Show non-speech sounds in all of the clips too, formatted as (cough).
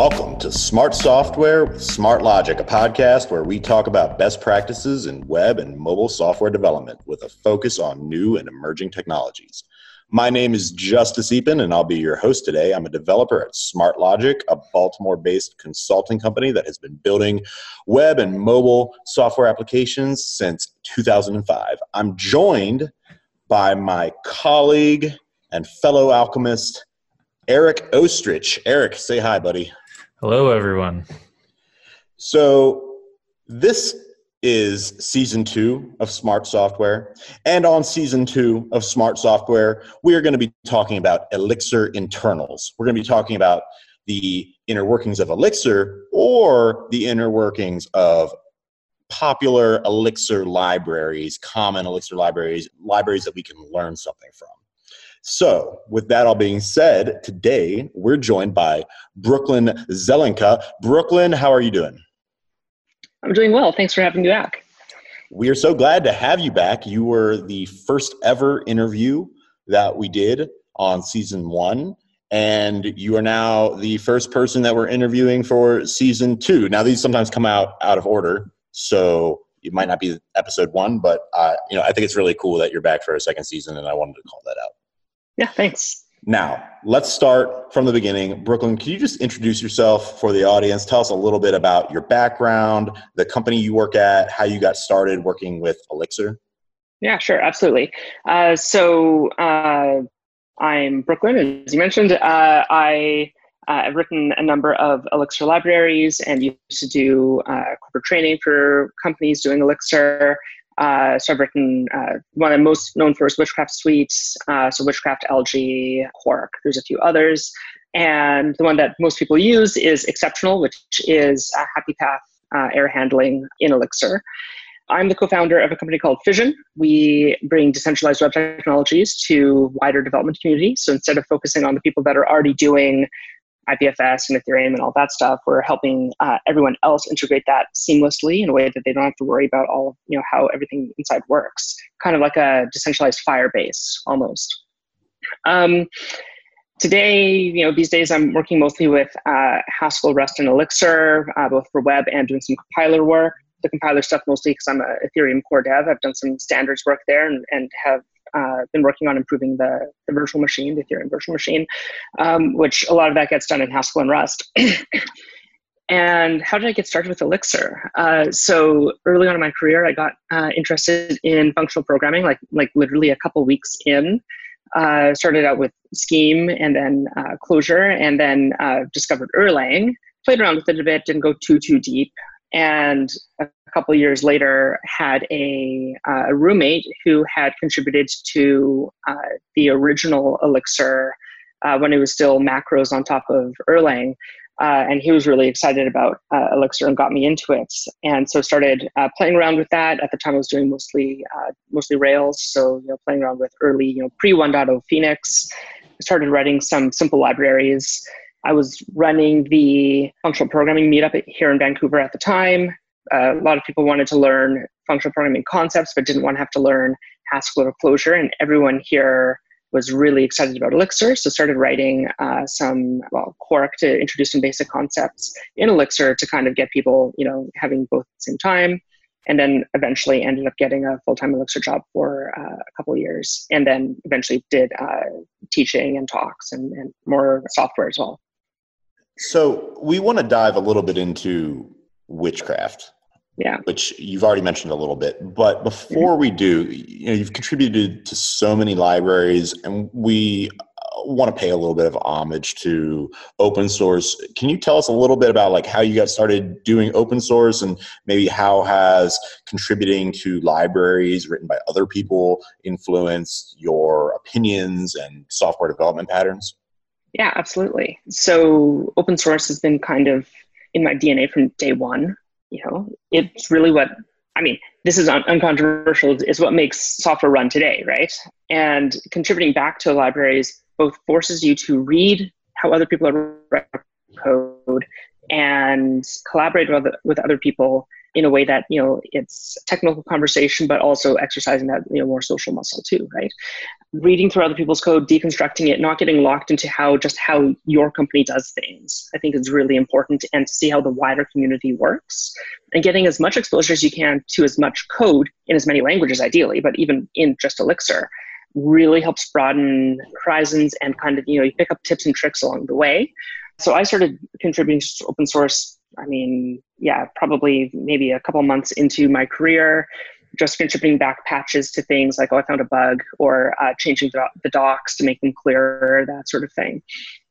Welcome to Smart Software with Smart Logic, a podcast where we talk about best practices in web and mobile software development with a focus on new and emerging technologies. My name is Justus Eapen, and I'll be your host today. I'm a developer at Smart Logic, a Baltimore based consulting company that has been building web and mobile software applications since 2005. I'm joined by my colleague and fellow alchemist, Eric Oestrich. Eric, say hi, buddy. Hello, everyone. So, this is season two of Smart Software. And on season two of Smart Software, we are going to be talking about Elixir internals. We're going to be talking about the inner workings of Elixir or the inner workings of popular Elixir libraries, common Elixir libraries, libraries that we can learn something from. So, with that all being said, today we're joined by Brooklyn Zelenka. Brooklyn, how are you doing? I'm doing well. Thanks for having me back. We are so glad to have you back. You were the first ever interview that we did on season one, and you are now the first person that we're interviewing for season two. Now, these sometimes come out out of order, so it might not be episode one, but uh, you know, I think it's really cool that you're back for a second season, and I wanted to call that out. Yeah, thanks. Now, let's start from the beginning. Brooklyn, can you just introduce yourself for the audience? Tell us a little bit about your background, the company you work at, how you got started working with Elixir. Yeah, sure, absolutely. Uh, so, uh, I'm Brooklyn, as you mentioned. Uh, I uh, have written a number of Elixir libraries and used to do uh, corporate training for companies doing Elixir. Uh, so I've written uh, one I'm most known for is Witchcraft Suite, uh, so Witchcraft Algae, Quark. There's a few others, and the one that most people use is Exceptional, which is a Happy Path uh, error handling in Elixir. I'm the co-founder of a company called Fission. We bring decentralized web technologies to wider development community. So instead of focusing on the people that are already doing IPFS and Ethereum and all that stuff. We're helping uh, everyone else integrate that seamlessly in a way that they don't have to worry about all you know how everything inside works. Kind of like a decentralized Firebase almost. Um, today, you know, these days I'm working mostly with uh, Haskell, Rust, and Elixir, uh, both for web and doing some compiler work. The compiler stuff mostly because I'm a Ethereum core dev. I've done some standards work there and, and have uh, been working on improving the, the virtual machine, the Ethereum virtual machine, um, which a lot of that gets done in Haskell and Rust. (clears throat) and how did I get started with Elixir? Uh, so early on in my career, I got uh, interested in functional programming, like like literally a couple weeks in. Uh, started out with Scheme and then uh, Clojure, and then uh, discovered Erlang. Played around with it a bit, didn't go too too deep and a couple years later had a, uh, a, roommate who had contributed to uh, the original elixir uh, when it was still macros on top of erlang uh, and he was really excited about uh, elixir and got me into it. And so started uh, playing around with that. At the time i was doing mostly mostly rails so you know playing around with early you know pre 1.0 phoenix. Started writing some simple libraries I was running the functional programming meetup here in Vancouver at the time. Uh, a lot of people wanted to learn functional programming concepts, but didn't want to have to learn Haskell or Clojure. And everyone here was really excited about Elixir, so started writing uh, some well Quark to introduce some basic concepts in Elixir to kind of get people, you know, having both at the same time. And then eventually ended up getting a full-time Elixir job for uh, a couple years, and then eventually did uh, teaching and talks and, and more software as well. So we want to dive a little bit into witchcraft. Yeah. Which you've already mentioned a little bit. But before we do, you know, you've contributed to so many libraries and we uh, want to pay a little bit of homage to open source. Can you tell us a little bit about like how you got started doing open source and maybe how has contributing to libraries written by other people influenced your opinions and software development patterns? Yeah, absolutely. So open source has been kind of in my DNA from day one. You know, it's really what I mean. This is un- uncontroversial. Is what makes software run today, right? And contributing back to libraries both forces you to read how other people are code and collaborate with, with other people in a way that you know it's technical conversation but also exercising that you know more social muscle too right? Reading through other people's code deconstructing it not getting locked into how just how your company does things i think is really important and to see how the wider community works and getting as much exposure as you can to as much code in as many languages ideally but even in just elixir really helps broaden horizons and kind of you know you pick up tips and tricks along the way. So i started contributing to open source I mean, yeah, probably maybe a couple months into my career, just contributing back patches to things like, oh, I found a bug, or uh, changing the, the docs to make them clearer, that sort of thing.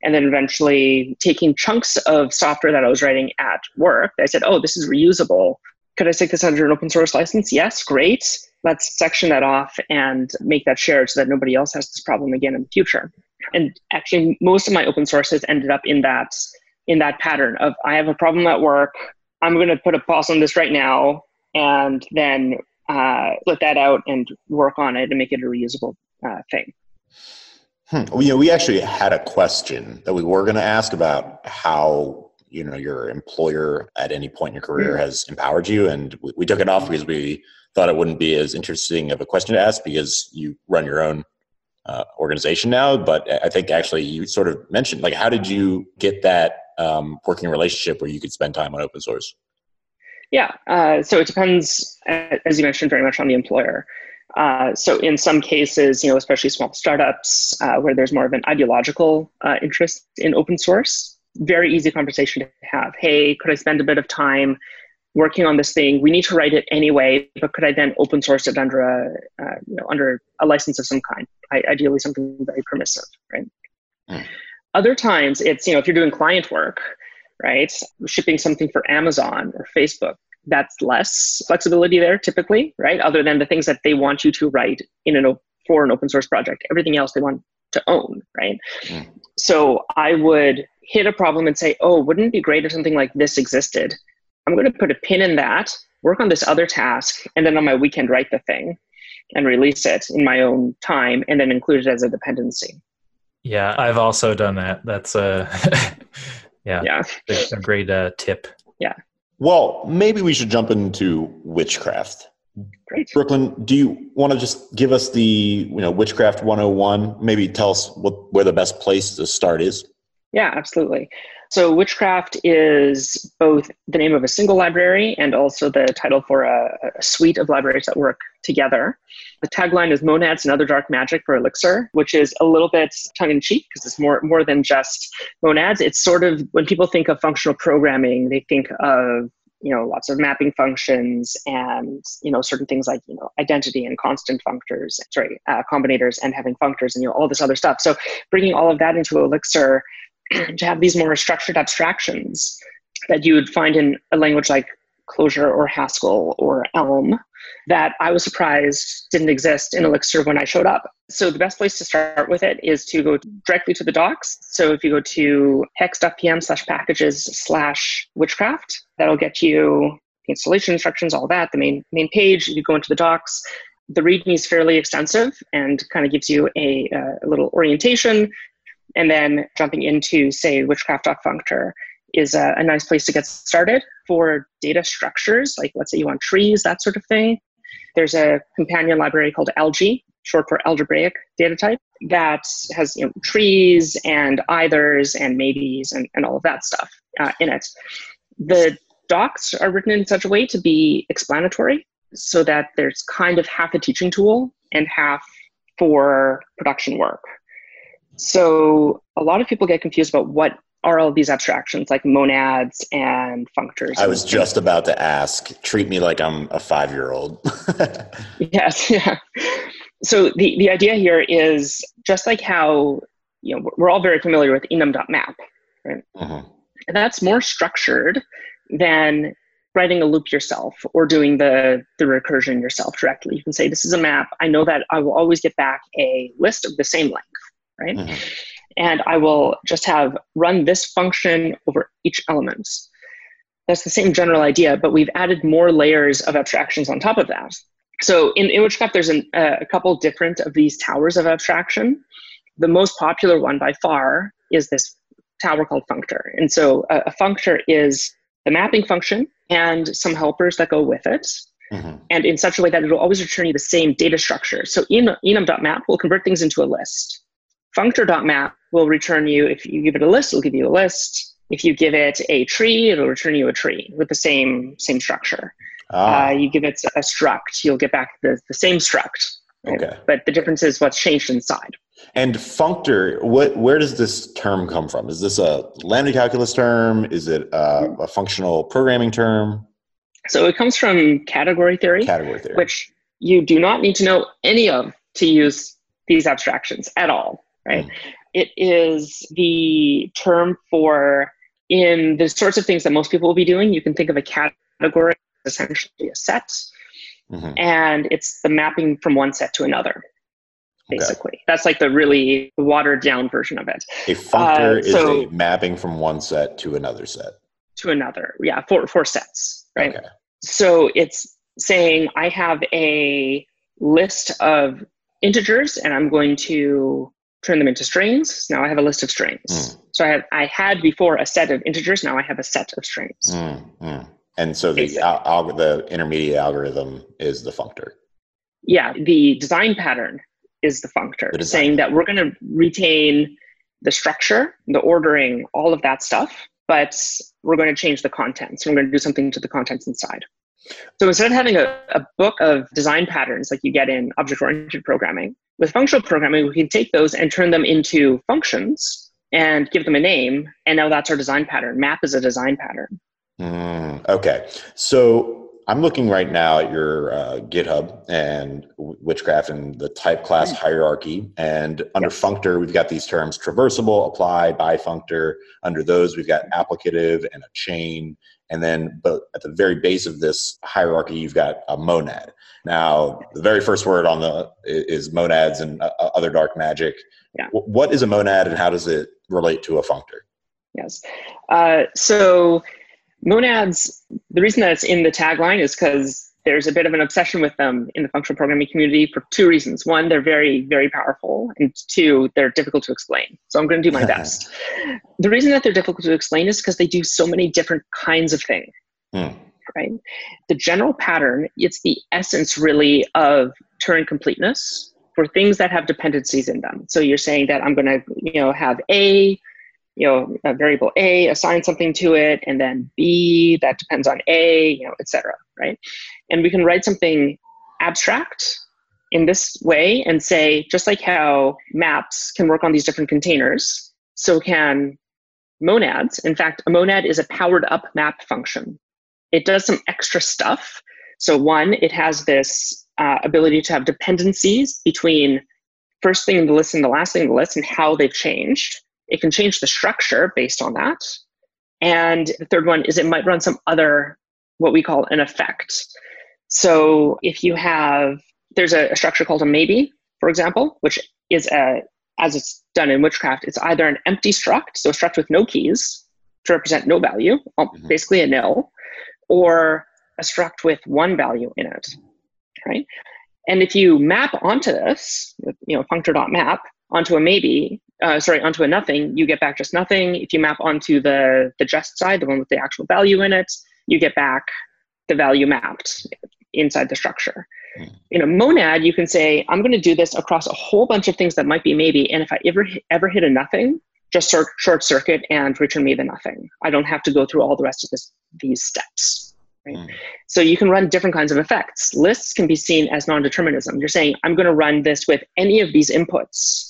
And then eventually taking chunks of software that I was writing at work. I said, oh, this is reusable. Could I take this under an open source license? Yes, great. Let's section that off and make that shared so that nobody else has this problem again in the future. And actually, most of my open sources ended up in that in that pattern of I have a problem at work. I'm going to put a pause on this right now and then uh, let that out and work on it and make it a reusable uh, thing. Hmm. Well, you know, we actually had a question that we were going to ask about how you know your employer at any point in your career mm. has empowered you, and we, we took it off because we thought it wouldn't be as interesting of a question to ask because you run your own uh, organization now. But I think actually you sort of mentioned like how did you get that um, working relationship where you could spend time on open source? Yeah, uh, so it depends, as you mentioned, very much on the employer. Uh, so in some cases, you know, especially small startups uh, where there's more of an ideological uh, interest in open source, very easy conversation to have. Hey, could I spend a bit of time working on this thing? We need to write it anyway, but could I then open source it under a, uh, you know, under a license of some kind? I, ideally, something very permissive, right? Mm. Other times it's, you know, if you're doing client work, right, shipping something for Amazon or Facebook, that's less flexibility there typically, right? Other than the things that they want you to write in an for an open source project. Everything else they want to own, right? Mm. So I would hit a problem and say, oh, wouldn't it be great if something like this existed? I'm going to put a pin in that, work on this other task, and then on my weekend write the thing and release it in my own time and then include it as a dependency. Yeah, I've also done that. That's a (laughs) yeah, yeah, a, great uh, tip. Yeah. Well, maybe we should jump into witchcraft. Great. Brooklyn, do you want to just give us the you know witchcraft 101? Maybe tell us what where the best place to start is. Yeah, absolutely. So, Witchcraft is both the name of a single library and also the title for a, a, suite of libraries that work together. The tagline is Monads and Other Dark Magic for Elixir, which is a little bit tongue in cheek because it's more, more than just monads. It's sort of when people think of functional programming, they think of you know lots of mapping functions and you know certain things like you know identity and constant functors sorry uh, combinators and having functors and you know all this other stuff so bringing all of that into elixir (clears throat) to have these more structured abstractions that you would find in a language like Clojure or Haskell or Elm that I was surprised didn't exist in Elixir when I showed up. So the best place to start with it is to go directly to the docs. So if you go to hex.pm slash packages slash witchcraft, that'll get you the installation instructions, all that, the main main page. You go into the docs. The README is fairly extensive and kind of gives you a, uh, a little orientation and then jumping into, say, witchcraft.functor is a, a nice place to get started for data structures, like let's say you want trees, that sort of thing. There's a companion library called Algae, short for algebraic data type, that has you know, trees and eithers and maybes and, and all of that stuff uh, in it. The docs are written in such a way to be explanatory so that there's kind of half a teaching tool and half for production work. So a lot of people get confused about what are all these abstractions like monads and functors. I was just about to ask, treat me like I'm a five year old. (laughs) yes, (laughs) yeah. So the, the idea here is just like how, you know, we're all very familiar with enum.map, right? Uh-huh. And that's more structured than writing a loop yourself or doing the, the recursion yourself directly. You can say, this is a map. I know that I will always get back a list of the same length right? Mm-hmm. And I will just have run this function over each element. That's the same general idea, but we've added more layers of abstractions on top of that. So in, in Witchcraft, there's an, uh, a couple different of these towers of abstraction. The most popular one by far is this tower called functor. And so a, a functor is the mapping function and some helpers that go with it. Mm-hmm. And in such a way that it'll always return you the same data structure. So enum.map will convert things into a list. Functor.map will return you, if you give it a list, it'll give you a list. If you give it a tree, it'll return you a tree with the same same structure. Ah. Uh, you give it a struct, you'll get back the, the same struct. Right? Okay. But the difference is what's changed inside. And functor, what where does this term come from? Is this a lambda calculus term? Is it a, a functional programming term? So it comes from category theory, category theory, which you do not need to know any of to use these abstractions at all, right? Mm. It is the term for in the sorts of things that most people will be doing. You can think of a category essentially a set, mm-hmm. and it's the mapping from one set to another. Basically, okay. that's like the really watered down version of it. A functor uh, is so, a mapping from one set to another set. To another, yeah, four four sets, right? Okay. So it's saying I have a list of integers, and I'm going to turn them into strings. Now I have a list of strings. Mm. So I have I had before a set of integers. Now I have a set of strings. Mm, mm. And so the al- the intermediate algorithm is the functor. Yeah, the design pattern is the functor, the saying that we're going to retain the structure, the ordering, all of that stuff, but we're going to change the contents. We're going to do something to the contents inside. So instead of having a, a book of design patterns like you get in object oriented programming, with functional programming, we can take those and turn them into functions and give them a name. And now that's our design pattern. Map is a design pattern. Mm, okay. So I'm looking right now at your uh, GitHub and Witchcraft and the type class hierarchy. And under yes. functor, we've got these terms traversable, apply, bifunctor. Under those, we've got applicative and a chain. And then, but at the very base of this hierarchy, you've got a monad. Now, the very first word on the is monads and uh, other dark magic. Yeah. What is a monad and how does it relate to a functor? Yes. Uh, so monads, the reason that it's in the tagline is because there's a bit of an obsession with them in the functional programming community for two reasons. One, they're very, very powerful, and two, they're difficult to explain. So I'm going to do my (laughs) best. the reason that they're difficult to explain is because they do so many different kinds of things. Hmm. Right? The general pattern, it's the essence really of Turing completeness for things that have dependencies in them. So you're saying that I'm going to, you know, have A you know, a variable A, assign something to it, and then B that depends on A, you know, etc. Right? And we can write something abstract in this way and say, just like how maps can work on these different containers, so can monads. In fact, a monad is a powered up map function. It does some extra stuff. So one, it has this uh, ability to have dependencies between first thing in the list and the last thing in the list and how they've changed. It can change the structure based on that. And the third one is it might run some other, what we call an effect. So if you have, there's a, a structure called a maybe, for example, which is a, as it's done in Witchcraft, it's either an empty struct, so a struct with no keys to represent no value, mm-hmm. basically a nil, or a struct with one value in it, right? And if you map onto this, you know, functor.map onto a maybe, uh, sorry, onto a nothing, you get back just nothing. If you map onto the, the just side, the one with the actual value in it, you get back the value mapped inside the structure. Mm. In a monad, you can say, I'm going to do this across a whole bunch of things that might be maybe, and if I ever, ever hit a nothing, just short, short circuit and return me the nothing. I don't have to go through all the rest of this, these steps. Right? Mm. So you can run different kinds of effects. Lists can be seen as non-determinism. You're saying, I'm going to run this with any of these inputs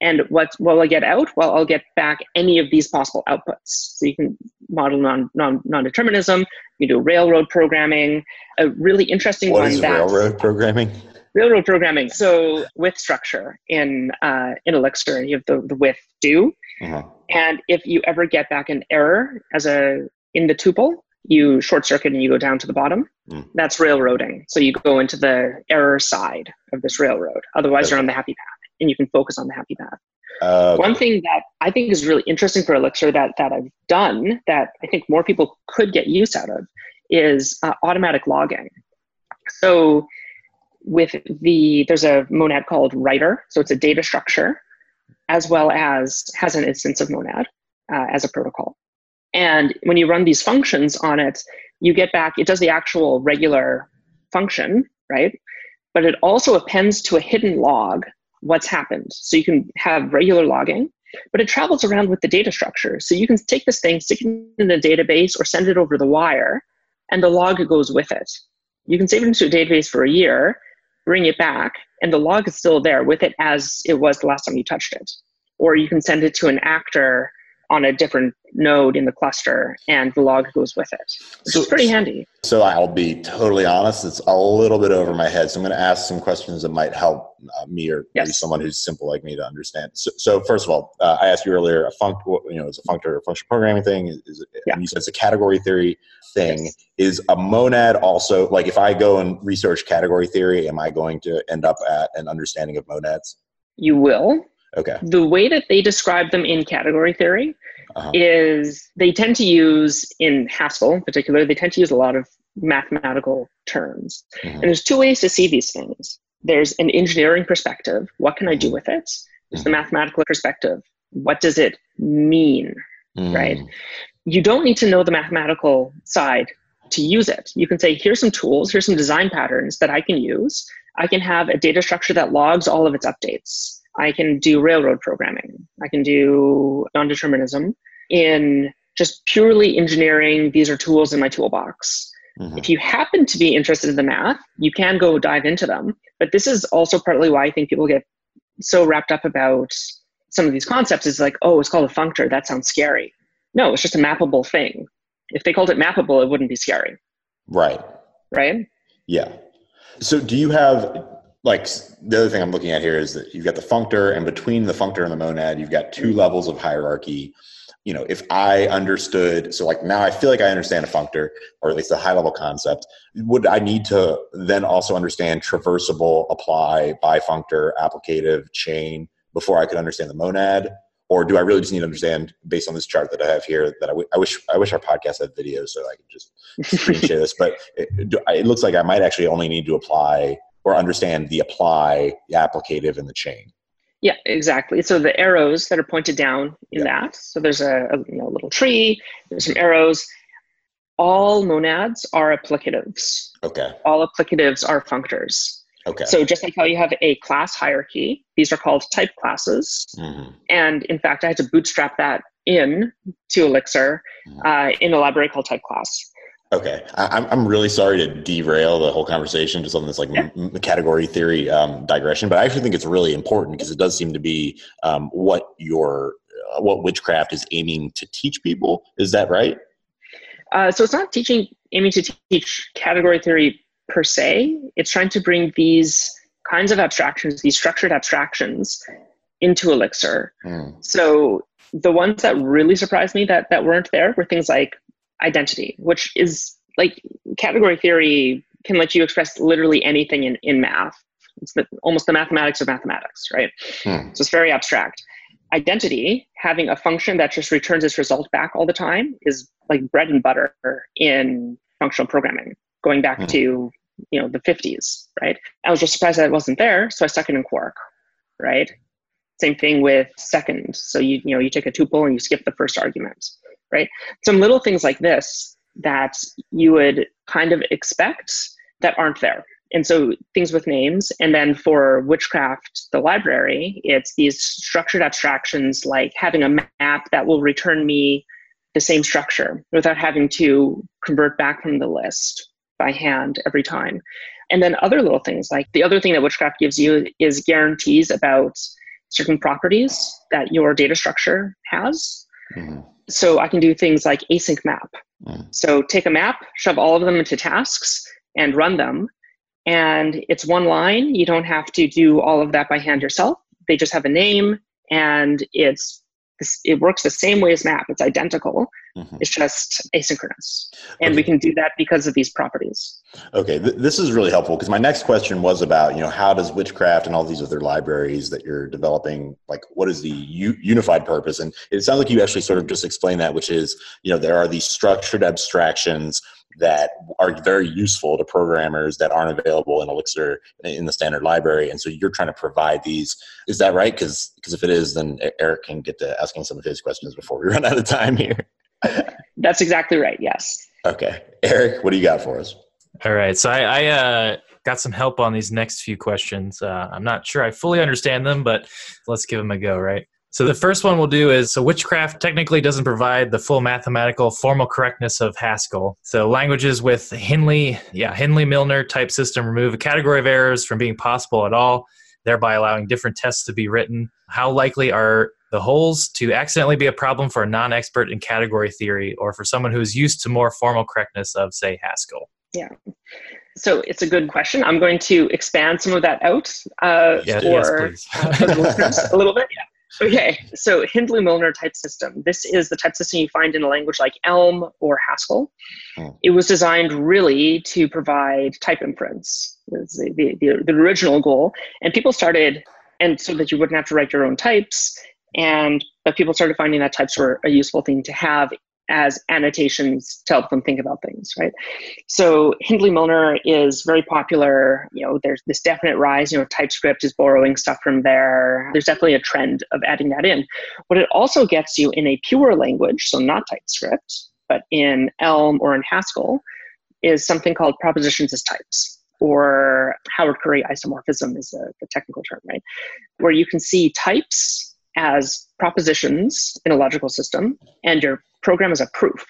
and what will I get out? Well, I'll get back any of these possible outputs. So you can model non, non, non-determinism, you do railroad programming, a really interesting what one. What is railroad programming? Railroad programming. So with structure in uh, in Elixir, you have the, the with do. Uh-huh. And if you ever get back an error as a in the tuple, you short circuit and you go down to the bottom. Mm. That's railroading. So you go into the error side of this railroad. Otherwise, okay. you're on the happy path and you can focus on the happy path. Uh, One thing that I think is really interesting for Elixir that, that I've done that I think more people could get use out of is uh, automatic logging. So with the, there's a monad called writer. So it's a data structure as well as has an instance of monad uh, as a protocol. And when you run these functions on it, you get back, it does the actual regular function, right? But it also appends to a hidden log what's happened. So you can have regular logging, but it travels around with the data structure. So you can take this thing, stick it in a database, or send it over the wire, and the log goes with it. You can save it into a database for a year, bring it back, and the log is still there with it as it was the last time you touched it. Or you can send it to an actor on a different node in the cluster and the log goes with it. Which so, is pretty handy. So I'll be totally honest, it's a little bit over my head. So I'm going to ask some questions that might help uh, me or yes. maybe someone who's simple like me to understand. So, so first of all, uh, I asked you earlier, a func, you know, is a functor or functional programming thing? Is, is it, yeah. you said it's a category theory thing. Yes. Is a monad also, like if I go and research category theory, am I going to end up at an understanding of monads? You will. Okay. The way that they describe them in category theory uh-huh. is they tend to use, in Haskell in particular, they tend to use a lot of mathematical terms. Mm-hmm. And there's two ways to see these things. There's an engineering perspective. What can I do mm-hmm. with it? There's mm-hmm. the mathematical perspective. What does it mean? Mm. Right? You don't need to know the mathematical side to use it. You can say, here's some tools, here's some design patterns that I can use. I can have a data structure that logs all of its updates. I can do railroad programming. I can do non-determinism in just purely engineering. These are tools in my toolbox. Mm-hmm. If you happen to be interested in the math, you can go dive into them. But this is also partly why I think people get so wrapped up about some of these concepts is like, oh, it's called a functor. That sounds scary. No, it's just a mappable thing. If they called it mappable, it wouldn't be scary. Right. Right? Yeah. So do you have like the other thing I'm looking at here is that you've got the functor, and between the functor and the monad, you've got two levels of hierarchy. You know, if I understood, so like now I feel like I understand a functor, or at least a high level concept. Would I need to then also understand traversable, apply, bifunctor, applicative, chain before I could understand the monad? Or do I really just need to understand based on this chart that I have here that I, w- I wish I wish our podcast had videos so I could just screen share this. But it, it looks like I might actually only need to apply or understand the apply, the applicative, and the chain. Yeah, exactly. So the arrows that are pointed down in yeah. that. So there's a, a you know, little tree. There's some arrows. All monads are applicatives. Okay. All applicatives are functors. Okay. So just like how you have a class hierarchy, these are called type classes. Mm-hmm. And in fact, I had to bootstrap that in to Elixir mm-hmm. uh, in a library called type class. Okay, I, I'm really sorry to derail the whole conversation to something that's like yeah. m- category theory um, digression, but I actually think it's really important because it does seem to be um, what your uh, what witchcraft is aiming to teach people. Is that right? Uh, so it's not teaching aiming to teach category theory per se. It's trying to bring these kinds of abstractions, these structured abstractions, into Elixir. Mm. So the ones that really surprised me that that weren't there were things like identity, which is like category theory can let you express literally anything in, in math. It's the, almost the mathematics of mathematics, right? Hmm. So it's very abstract. Identity, having a function that just returns its result back all the time, is like bread and butter in functional programming, going back hmm. to you know the 50s, right? I was just surprised that it wasn't there, so I stuck it in Quark, right? Same thing with second. So you you know you take a tuple and you skip the first argument right? Some little things like this that you would kind of expect that aren't there. And so things with names. And then for Witchcraft, the library, it's these structured abstractions like having a map that will return me the same structure without having to convert back from the list by hand every time. And then other little things like the other thing that Witchcraft gives you is guarantees about certain properties that your data structure has. Mm-hmm so I can do things like async map. Mm. So take a map, shove all of them into tasks, and run them. And it's one line. You don't have to do all of that by hand yourself. They just have a name, and it's it works the same way as map. It's identical. Mm-hmm. It's just asynchronous. And okay. we can do that because of these properties. Okay, Th- this is really helpful because my next question was about, you know, how does Witchcraft and all these other libraries that you're developing, like what is the u- unified purpose? And it sounds like you actually sort of just explained that, which is, you know, there are these structured abstractions that are very useful to programmers that aren't available in Elixir in the standard library. And so you're trying to provide these. Is that right? Because because if it is, then Eric can get to asking some of his questions before we (laughs) run out of time here. That's exactly right. Yes. Okay. Eric, what do you got for us? All right. So I, I uh, got some help on these next few questions. Uh, I'm not sure I fully understand them, but let's give them a go, right? So the first one we'll do is so witchcraft technically doesn't provide the full mathematical formal correctness of Haskell. So languages with Hindley, yeah, Hindley-Milner type system remove a category of errors from being possible at all, thereby allowing different tests to be written. How likely are the holes to accidentally be a problem for a non-expert in category theory or for someone who is used to more formal correctness of say Haskell? Yeah. So it's a good question. I'm going to expand some of that out uh, yeah, for, yes, uh, for the listeners a little bit. (laughs) Yeah. Okay, so Hindley-Milner type system. This is the type system you find in a language like Elm or Haskell. Hmm. It was designed really to provide type inference. The, the, the, the original goal. And people started, and so that you wouldn't have to write your own types, and but people started finding that types were a useful thing to have as annotations to help them think about things, right? So Hindley Milner is very popular. You know, there's this definite rise. You know, TypeScript is borrowing stuff from there. There's definitely a trend of adding that in. What it also gets you in a pure language, so not TypeScript, but in Elm or in Haskell, is something called propositions as types or Howard Curry isomorphism is a, the technical term, right? Where you can see types as propositions in a logical system and your program is a proof.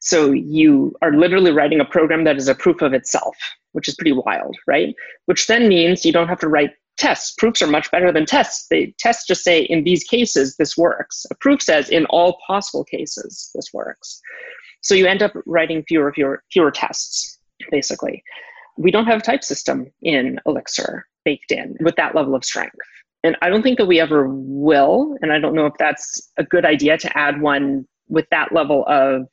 So you are literally writing a program that is a proof of itself, which is pretty wild, right? Which then means you don't have to write tests. Proofs are much better than tests. The tests just say in these cases this works. A proof says in all possible cases this works. So you end up writing fewer fewer fewer tests, basically. We don't have a type system in Elixir baked in with that level of strength. And I don't think that we ever will. And I don't know if that's a good idea to add one with that level of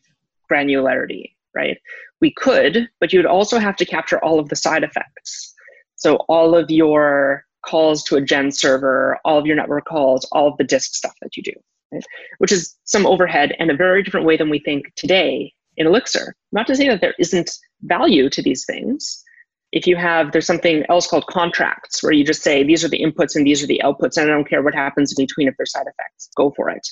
granularity, right? We could, but you'd also have to capture all of the side effects. So all of your calls to a gen server, all of your network calls, all of the disk stuff that you do, right? which is some overhead and a very different way than we think today in Elixir. Not to say that there isn't value to these things, if you have there's something else called contracts where you just say these are the inputs and these are the outputs and i don't care what happens in between if there's side effects. Go for it.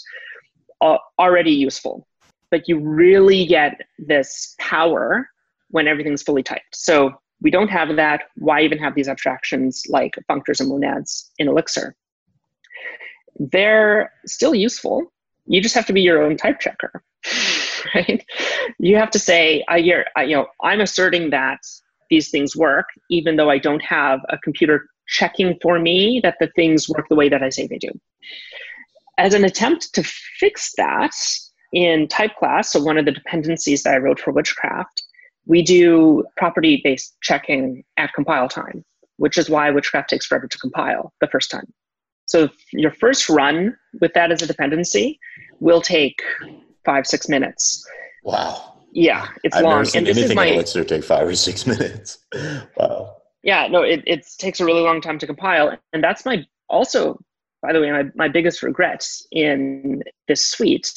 Uh, already useful. But you really get this power when everything's fully typed. So we don't have that. Why even have these abstractions like functors and monads in elixir? They're still useful. You just have to be your own type checker (laughs) right? You have to say I, you know i'm asserting that these things work, even though I don't have a computer checking for me that the things work the way that I say they do. As an attempt to fix that in type class, so one of the dependencies that I wrote for Witchcraft, we do property based checking at compile time, which is why Witchcraft takes forever to compile the first time. So your first run with that as a dependency will take five, six minutes. Wow. Yeah, it's I've long. Never seen and this anything is my, Elixir take five or six (laughs) minutes. wow. Yeah, no, it, it takes a really long time to compile. And that's my also, by the way, my, my biggest regret in this suite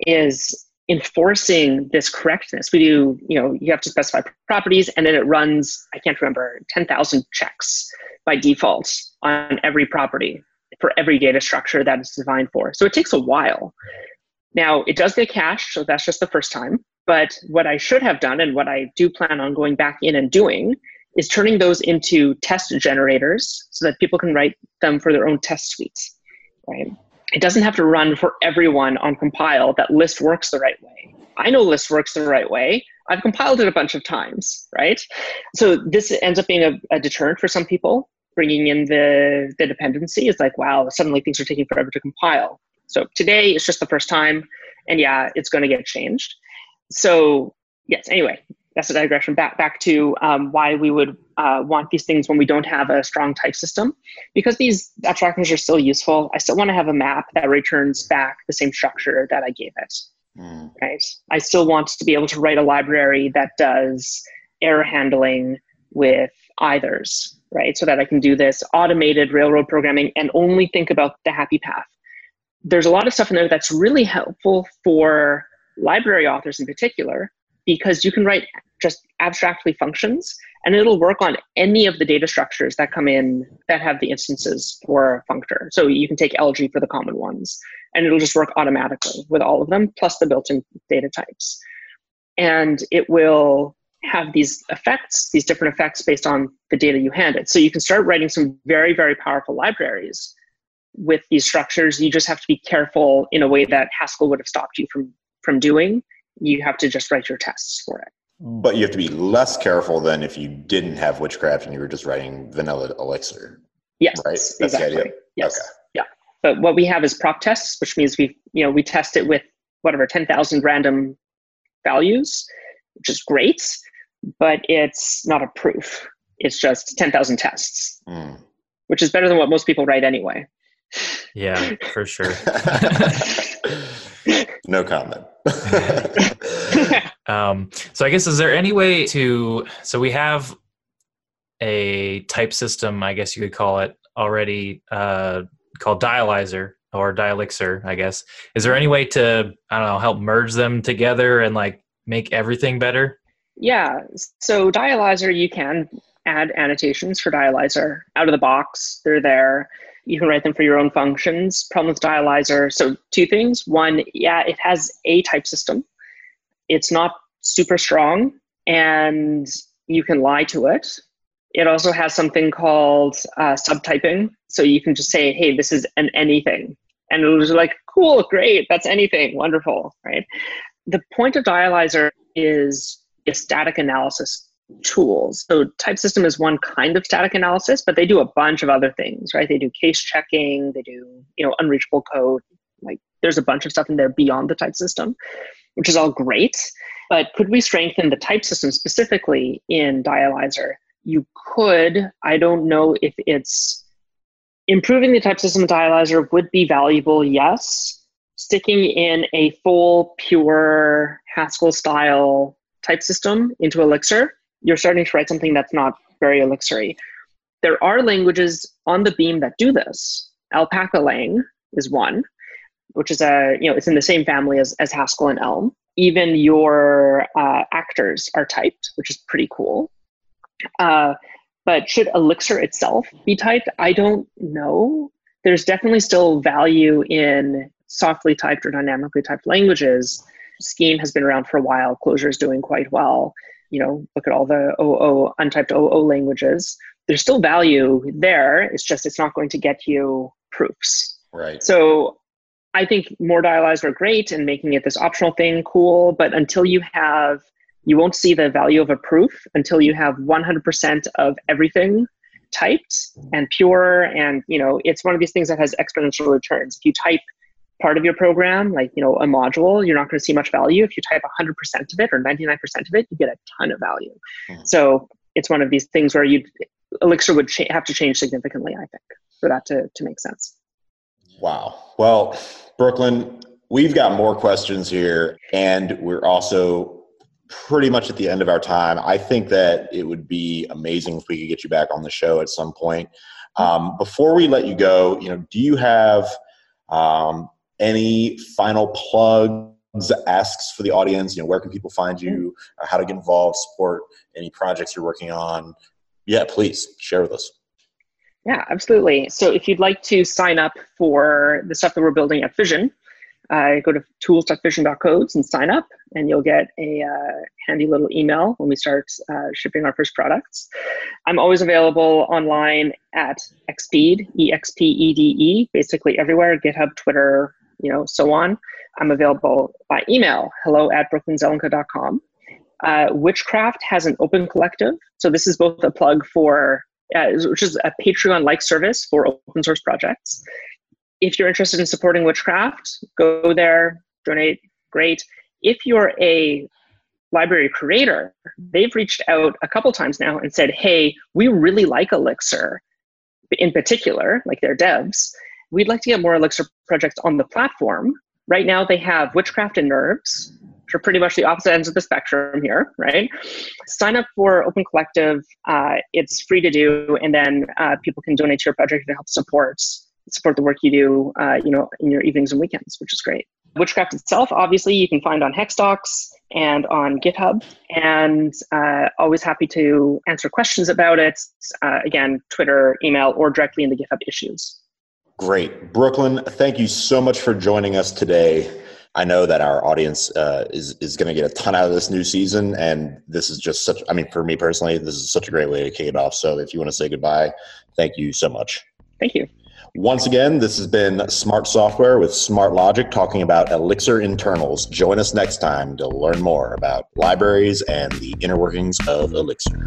is enforcing this correctness. We do, you know, you have to specify properties and then it runs, I can't remember, 10,000 checks by default on every property for every data structure that it's designed for. So it takes a while. Now, it does get cached, so that's just the first time. But what I should have done and what I do plan on going back in and doing is turning those into test generators so that people can write them for their own test suites, right? It doesn't have to run for everyone on compile that list works the right way. I know list works the right way. I've compiled it a bunch of times, right? So this ends up being a, a deterrent for some people. Bringing in the, the dependency is like, wow, suddenly things are taking forever to compile. So today it's just the first time, and yeah, it's going to get changed so yes, anyway, that's a digression. Back back to um, why we would uh, want these things when we don't have a strong type system, because these abstractions are still useful. I still want to have a map that returns back the same structure that I gave it. Mm. Right. I still want to be able to write a library that does error handling with eithers, right? So that I can do this automated railroad programming and only think about the happy path. There's a lot of stuff in there that's really helpful for library authors in particular, because you can write just abstractly functions and it'll work on any of the data structures that come in that have the instances for a functor. So you can take Algae for the common ones and it'll just work automatically with all of them plus the built-in data types. and it will have these effects, these different effects based on the data you hand it. So you can start writing some very, very powerful libraries with these structures. You just have to be careful in a way that Haskell would have stopped you from from doing. You have to just write your tests for it. But you have to be less careful than if you didn't have witchcraft and you were just writing vanilla Elixir. Yes, right. That's exactly. the idea. Yes. Okay. Yeah. But what we have is prop tests, which means we you know we test it with whatever ten thousand random values, which is great, but it's not a proof. It's just ten thousand tests, Mm. which is better than what most people write anyway. Yeah, for sure. (laughs) (laughs) no comment. (laughs) Um, so I guess is there any way to so we have a type system, I guess you could call it already uh, called Dialyzer or Dialixer, I guess. Is there any way to I don't know help merge them together and like make everything better? Yeah. So Dialyzer, you can add annotations for Dialyzer out of the box. They're there. You can write them for your own functions. Problem with Dialyzer. So two things. One, yeah, it has a type system. It's not super strong, and you can lie to it. It also has something called uh, subtyping. So you can just say, "Hey, this is an anything," and it was like, "Cool, great, that's anything, wonderful." Right. The point of Dialyzer is a static analysis tools. So type system is one kind of static analysis, but they do a bunch of other things, right? They do case checking, they do, you know, unreachable code. Like there's a bunch of stuff in there beyond the type system, which is all great. But could we strengthen the type system specifically in Dialyzer? You could. I don't know if it's improving the type system in Dialyzer would be valuable, yes. Sticking in a full, pure Haskell style type system into Elixir, you're starting to write something that's not very Elixir There are languages on the beam that do this. Alpaca Lang is one, which is a, you know, it's in the same family as, as Haskell and Elm. Even your uh, actors are typed, which is pretty cool. Uh, but should Elixir itself be typed? I don't know. There's definitely still value in softly typed or dynamically typed languages. Scheme has been around for a while. Clojure is doing quite well. You know, look at all the OO untyped OO languages. There's still value there. It's just it's not going to get you proofs. right. So I think more dialyzed are great and making it this optional thing, cool. But until you have, you won't see the value of a proof until you have 100% of everything typed and pure. And, you know, it's one of these things that has exponential returns. If you type part of your program, like, you know, a module, you're not going to see much value. If you type 100% of it or 99% of it, you get a ton of value. Mhm. So it's one of these things where you Elixir would cha- have to change significantly, I think, for that to, to make sense. Wow. Well, Brooklyn, we've got more questions here, and we're also pretty much at the end of our time. I think that it would be amazing if we could get you back on the show at some point. Um, before we let you go, you know, do you have um, any final plugs, asks for the audience? You know, where can people find you? Uh, how to get involved, support any projects you're working on? Yeah, please share with us. Yeah, absolutely. So if you'd like to sign up for the stuff that we're building at Fission, uh, go to tools.fission.codes and sign up, and you'll get a uh, handy little email when we start uh, shipping our first products. I'm always available online at expede, E X P E D E, basically everywhere GitHub, Twitter, you know, so on. I'm available by email, hello at brooklynzelenka.com. Uh, Witchcraft has an open collective. So this is both a plug for, uh, which is a Patreon-like service for open source projects. If you're interested in supporting Witchcraft, go there, donate, great. If you're a library creator, they've reached out a couple times now and said, hey, we really like Elixir in particular, like their devs. We'd like to get more Elixir projects on the platform. Right now, they have Witchcraft and Nerves, which are pretty much the opposite ends of the spectrum here, right? Sign up for Open Collective. Uh, it's free to do, and then uh, people can donate to your project to help support support the work you do, uh, you know, in your evenings and weekends, which is great. Witchcraft itself, obviously, you can find on Hexdocs and on GitHub, and uh, always happy to answer questions about it. Uh, again, Twitter, email, or directly in the GitHub issues. Great. Brooklyn, thank you so much for joining us today. I know that our audience uh, is is going to get a ton out of this new season, and this is just such. I mean, for me personally, this is such a great way to kick it off. So, if you want to say goodbye, thank you so much. Thank you. Once again, this has been Smart Software with Smart Logic talking about Elixir internals. Join us next time to learn more about libraries and the inner workings of Elixir.